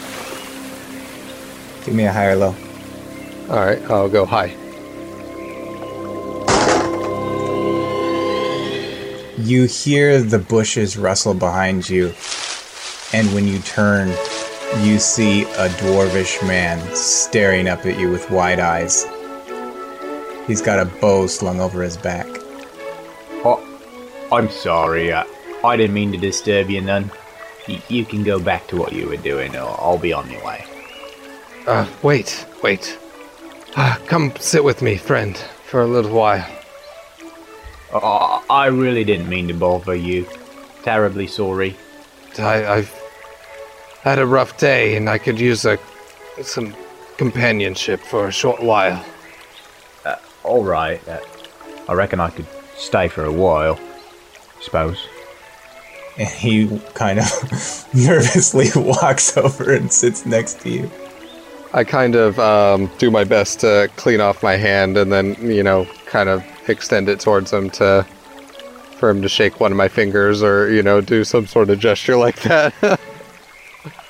Give me a high or low. Alright, I'll go high. You hear the bushes rustle behind you, and when you turn, you see a dwarvish man staring up at you with wide eyes. He's got a bow slung over his back. Oh, I'm sorry. I, I didn't mean to disturb you none. Y- you can go back to what you were doing, or I'll be on my way. Uh, wait, wait. Uh, come sit with me, friend, for a little while. Oh, I really didn't mean to bother you. Terribly sorry. I, I've had a rough day, and I could use a some companionship for a short while. Uh, all right. Uh, I reckon I could stay for a while. Suppose. And [laughs] he kind of [laughs] nervously [laughs] walks over and sits next to you. I kind of um, do my best to clean off my hand, and then you know, kind of extend it towards him to for him to shake one of my fingers, or you know, do some sort of gesture like that.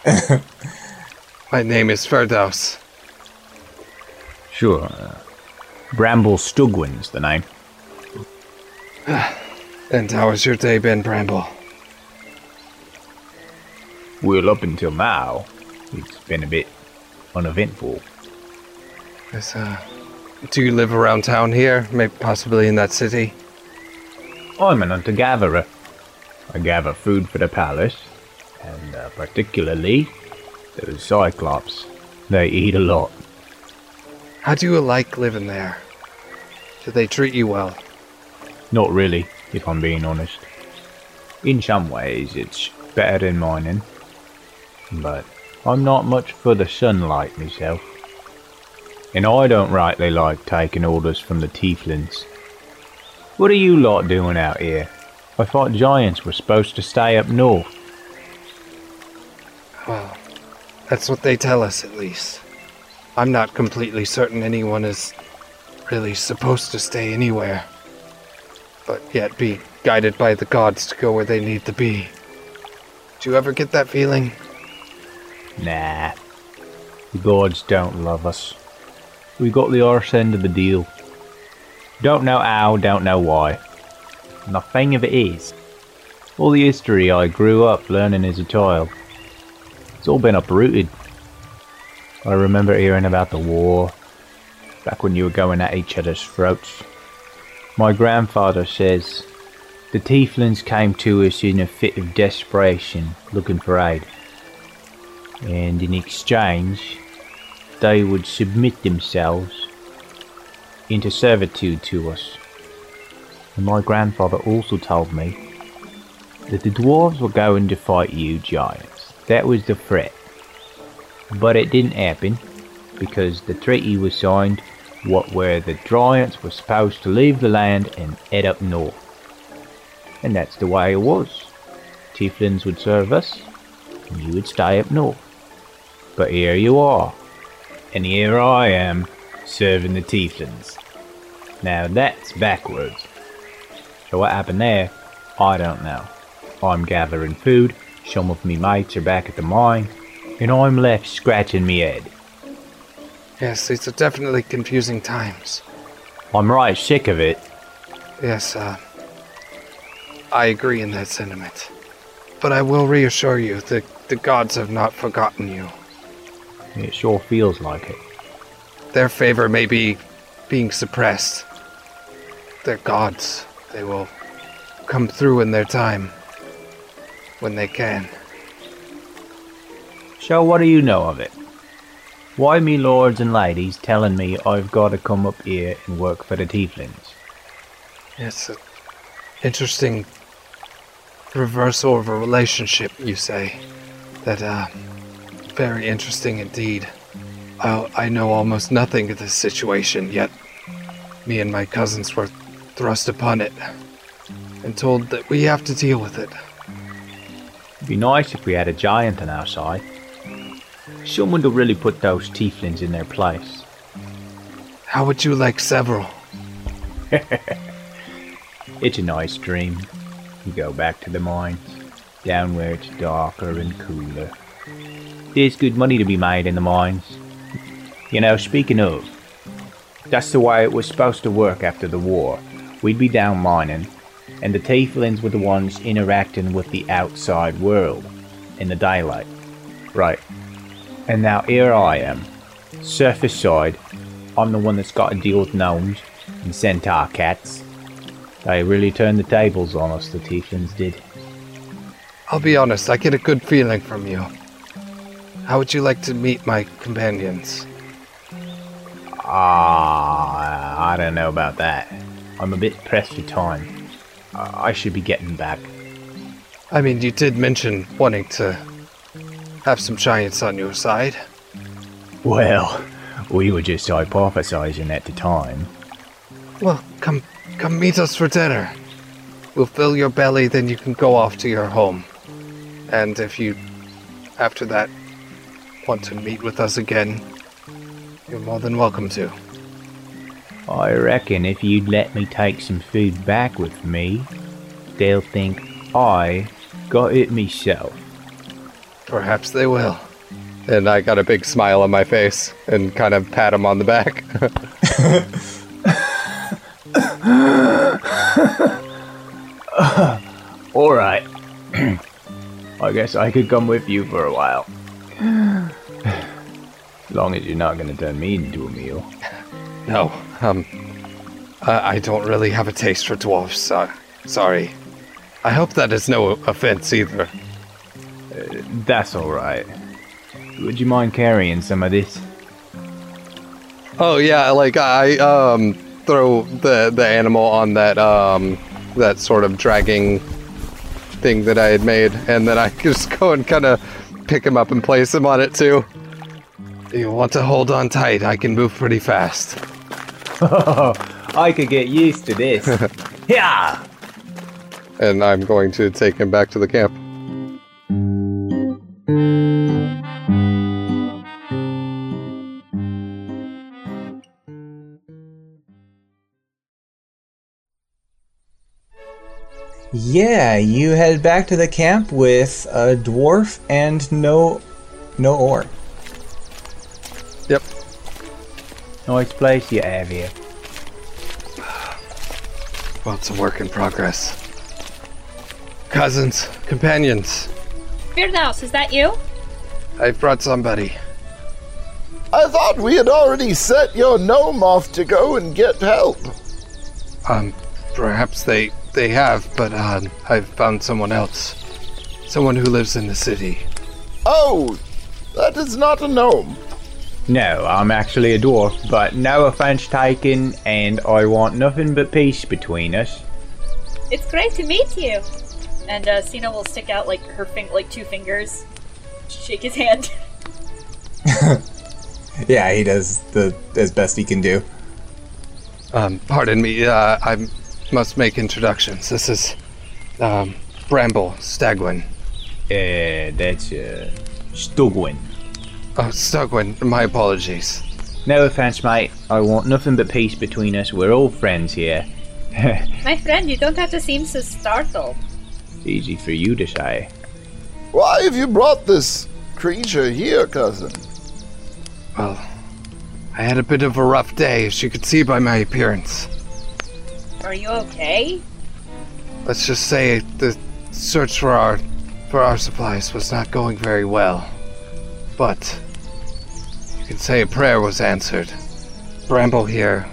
[laughs] my name is Firdaus. Sure. Uh, Bramble Stugwin's the name. [sighs] And how has your day been, Bramble? Well, up until now, it's been a bit uneventful. Yes, uh, do you live around town here? Maybe possibly in that city? I'm an hunter gatherer. I gather food for the palace, and uh, particularly those cyclops. They eat a lot. How do you like living there? Do they treat you well? Not really, if I'm being honest. In some ways, it's better than mining, but I'm not much for the sunlight myself. And I don't rightly like taking orders from the tieflings. What are you lot doing out here? I thought giants were supposed to stay up north. Well, that's what they tell us, at least. I'm not completely certain anyone is really supposed to stay anywhere, but yet be guided by the gods to go where they need to be. Do you ever get that feeling? Nah. The gods don't love us. We got the arse end of the deal. Don't know how, don't know why. And the thing of it is, all the history I grew up learning as a child, it's all been uprooted. I remember hearing about the war, back when you were going at each other's throats. My grandfather says the Tieflings came to us in a fit of desperation, looking for aid. And in exchange, they would submit themselves into servitude to us. And my grandfather also told me that the dwarves were going to fight you giants. That was the threat. But it didn't happen because the treaty was signed what where the giants were supposed to leave the land and head up north. And that's the way it was. Tieflings would serve us, and you would stay up north. But here you are, and here I am, serving the Tieflings. Now that's backwards. So what happened there, I don't know. I'm gathering food, some of me mates are back at the mine, and I'm left scratching me head. Yes, these are definitely confusing times. I'm right sick of it. Yes, uh, I agree in that sentiment. But I will reassure you that the gods have not forgotten you. It sure feels like it. Their favor may be being suppressed. They're gods. They will come through in their time. When they can. So what do you know of it? Why me lords and ladies telling me I've got to come up here and work for the tieflings? It's an interesting reversal of a relationship, you say. That, uh, very interesting indeed. I, I know almost nothing of this situation, yet me and my cousins were thrust upon it and told that we have to deal with it. It'd be nice if we had a giant on our side. Someone to really put those tieflings in their place. How would you like several? [laughs] It's a nice dream. You go back to the mines, down where it's darker and cooler. There's good money to be made in the mines. You know, speaking of, that's the way it was supposed to work after the war. We'd be down mining, and the tieflings were the ones interacting with the outside world in the daylight. Right. And now here I am, surface side. I'm the one that's got to deal with gnomes and centaur cats. They really turned the tables on us, the tieflings did. I'll be honest, I get a good feeling from you. How would you like to meet my companions? Ah, I don't know about that. I'm a bit pressed for time. I I should be getting back. I mean, you did mention wanting to have some giants on your side. Well, we were just hypothesizing at the time. Well, come come meet us for dinner. We'll fill your belly, then you can go off to your home. And if you, after that, want to meet with us again, you're more than welcome to. I reckon if you'd let me take some food back with me, they'll think I got it myself. Perhaps they will. And I got a big smile on my face and kind of pat him on the back. [laughs] All right. [clears throat] I guess I could come with you for a while. As long as you're not going to turn me into a meal. no, um, I, I don't really have a taste for dwarfs, so sorry. I hope that is no offense either. That's all right. Would you mind carrying some of this? Oh yeah, like I um throw the the animal on that um that sort of dragging thing that I had made, and then I [laughs] just go and kind of pick him up and place him on it too. You want to hold on tight? I can move pretty fast. [laughs] I could get used to this. [laughs] yeah. And I'm going to take him back to the camp. Yeah, you head back to the camp with a dwarf and no no ore. Yep. Nice place you have here. Well, it's a work in progress. Cousins, companions, Firdaus, is that you? I've brought somebody. I thought we had already set your gnome off to go and get help. Um, perhaps they they have, but uh, I've found someone else. Someone who lives in the city. Oh, that is not a gnome. No, I'm actually a dwarf, but no offense taken, and I want nothing but peace between us. It's great to meet you. And uh, Cena will stick out like her fing- like two fingers, shake his hand. [laughs] [laughs] Yeah, he does the as best he can do. Um, pardon me, uh, I must make introductions. This is, um, Bramble Stagwin. Uh, that's, uh, Stugwin. Oh, Stagwin, my apologies. No offense, mate. I want nothing but peace between us. We're all friends here. [laughs] My friend, you don't have to seem so startled. Easy for you to say. Why have you brought this creature here, cousin? Well, I had a bit of a rough day, as you could see by my appearance. Are you okay? Let's just say the search for our for our supplies was not going very well. But you can say a prayer was answered. Bramble here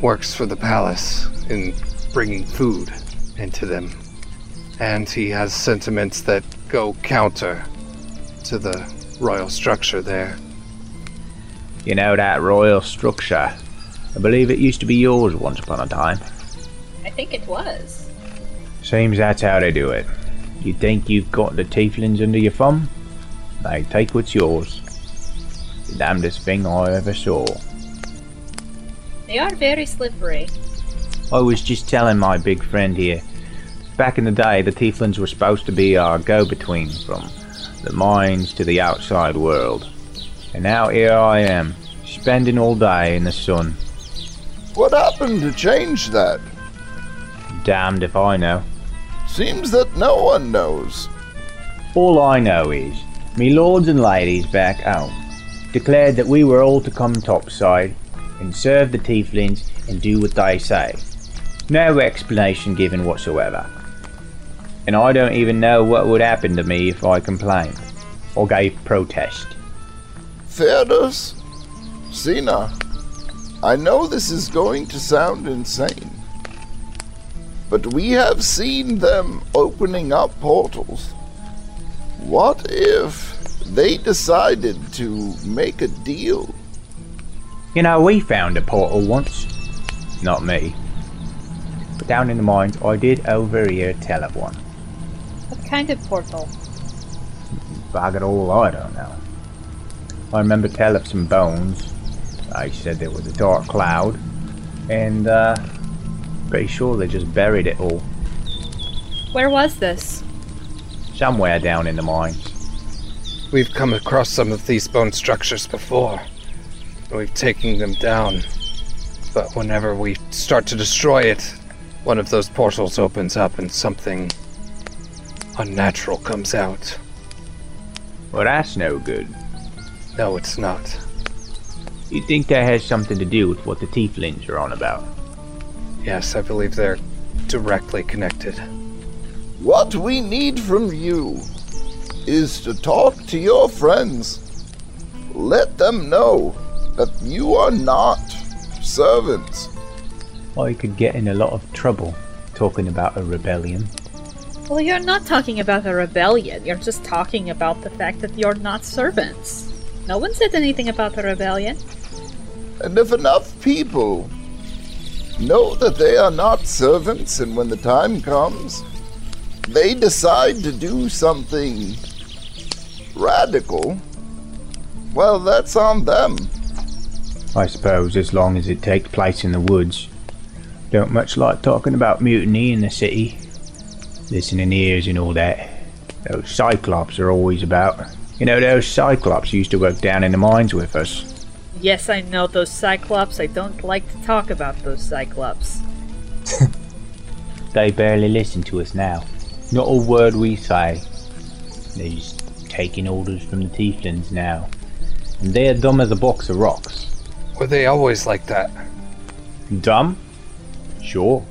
works for the palace in bringing food into them. And he has sentiments that go counter to the royal structure there. You know that royal structure? I believe it used to be yours once upon a time. I think it was. Seems that's how they do it. You think you've got the tieflings under your thumb? They take what's yours. The damnedest thing I ever saw. They are very slippery. I was just telling my big friend here. Back in the day, the tieflings were supposed to be our go-between from the mines to the outside world. And now here I am, spending all day in the sun. What happened to change that? Damned if I know. Seems that no one knows. All I know is, me lords and ladies back home declared that we were all to come topside and serve the tieflings and do what they say. No explanation given whatsoever. And I don't even know what would happen to me if I complained or gave protest. Fairness? Cena, I know this is going to sound insane, but we have seen them opening up portals. What if they decided to make a deal? You know, we found a portal once. Not me. But down in the mines, I did overhear tell of one. What kind of portal? Bag it all, I don't know. I remember tell of some bones. I said there was a dark cloud, and uh, pretty sure they just buried it all Where was this? somewhere down in the mines. We've come across some of these bone structures before. We've taken them down. But whenever we start to destroy it, one of those portals opens up and something unnatural comes out. Well, that's no good. No, it's not. You think that has something to do with what the tieflings are on about? Yes, I believe they're directly connected. What we need from you is to talk to your friends. Let them know that you are not servants. I could get in a lot of trouble talking about a rebellion. Well, you're not talking about a rebellion. You're just talking about the fact that you're not servants. No one said anything about a rebellion. And if enough people know that they are not servants, and when the time comes, they decide to do something radical, well, that's on them. I suppose as long as it takes place in the woods. Don't much like talking about mutiny in the city. Listening ears and all that. Those cyclops are always about. You know, those cyclops used to work down in the mines with us. Yes, I know those cyclops. I don't like to talk about those cyclops. [laughs] They barely listen to us now. Not a word we say. They're just taking orders from the tieflings now. And they're dumb as a box of rocks. Were they always like that? Dumb? Sure.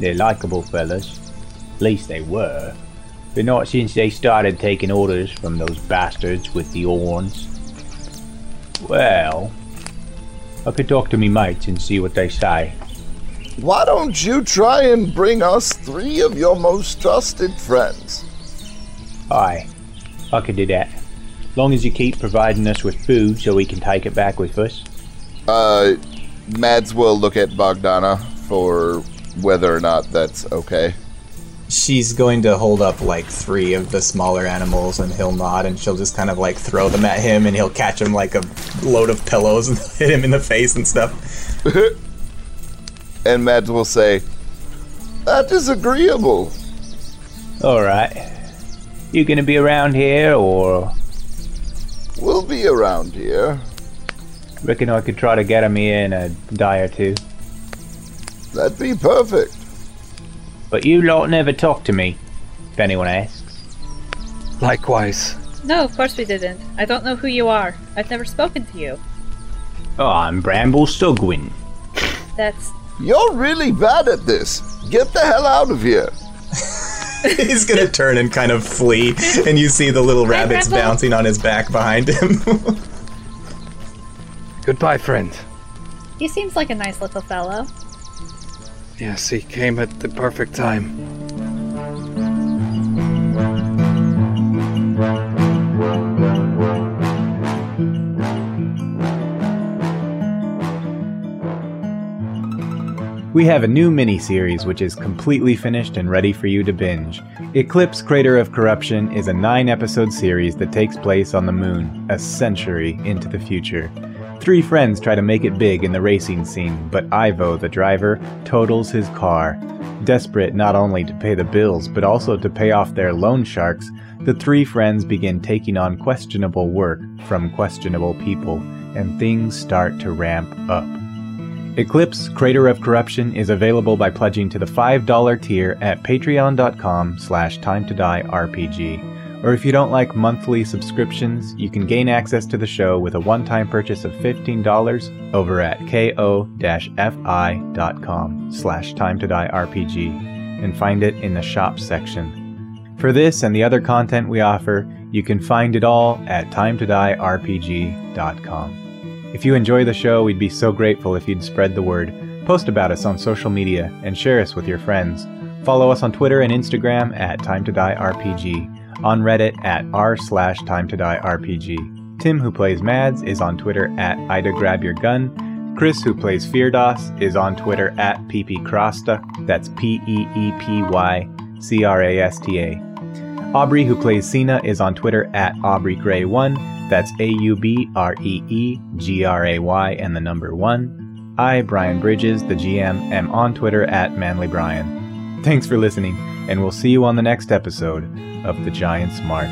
They're likable fellas. At least they were. But not since they started taking orders from those bastards with the horns. Well, I could talk to me mates and see what they say. Why don't you try and bring us three of your most trusted friends? Aye, I could do that. Long as you keep providing us with food so we can take it back with us. Uh, Mads will look at Bogdana for whether or not that's okay. She's going to hold up like three of the smaller animals and he'll nod and she'll just kind of like throw them at him and he'll catch him like a load of pillows and [laughs] hit him in the face and stuff. [laughs] And Mads will say, That is agreeable. Alright. You gonna be around here or We'll be around here. reckon I could try to get him here in a day or two? That'd be perfect. But you lot never talk to me. if anyone asks. Likewise. No, of course we didn't. I don't know who you are. I've never spoken to you. Oh, I'm Bramble Stugwin. That's You're really bad at this. Get the hell out of here. [laughs] [laughs] He's gonna turn and kind of flee, and you see the little rabbits Bramble. bouncing on his back behind him. [laughs] Goodbye, friend. he seems like a nice little fellow. Yes, he came at the perfect time. We have a new mini-series which is completely finished and ready for you to binge. Eclipse Crater of Corruption is a nine-episode series that takes place on the moon, a century into the future. Three friends try to make it big in the racing scene, but Ivo, the driver, totals his car. Desperate not only to pay the bills, but also to pay off their loan sharks, the three friends begin taking on questionable work from questionable people, and things start to ramp up. Eclipse Crater of Corruption is available by pledging to the $5 tier at patreon.com slash time to die RPG. Or if you don't like monthly subscriptions, you can gain access to the show with a one-time purchase of $15 over at ko-fi.com slash time to die RPG and find it in the shop section. For this and the other content we offer, you can find it all at timetodierpg.com. If you enjoy the show, we'd be so grateful if you'd spread the word, post about us on social media, and share us with your friends. Follow us on Twitter and Instagram at Time to Die RPG, on Reddit at r slash Time to Die RPG. Tim, who plays Mads, is on Twitter at Ida Grab Your Gun. Chris, who plays Firdaus, is on Twitter at PeepyCrasta. That's P E E P Y C R A S T A. Aubrey, who plays Cena, is on Twitter at AubreeGray1. That's A U B R E E G R A Y and the number 1. I, Brian Bridges, the GM, am on Twitter at ManlyBrian. Thanks for listening, and we'll see you on the next episode of The Giant's March.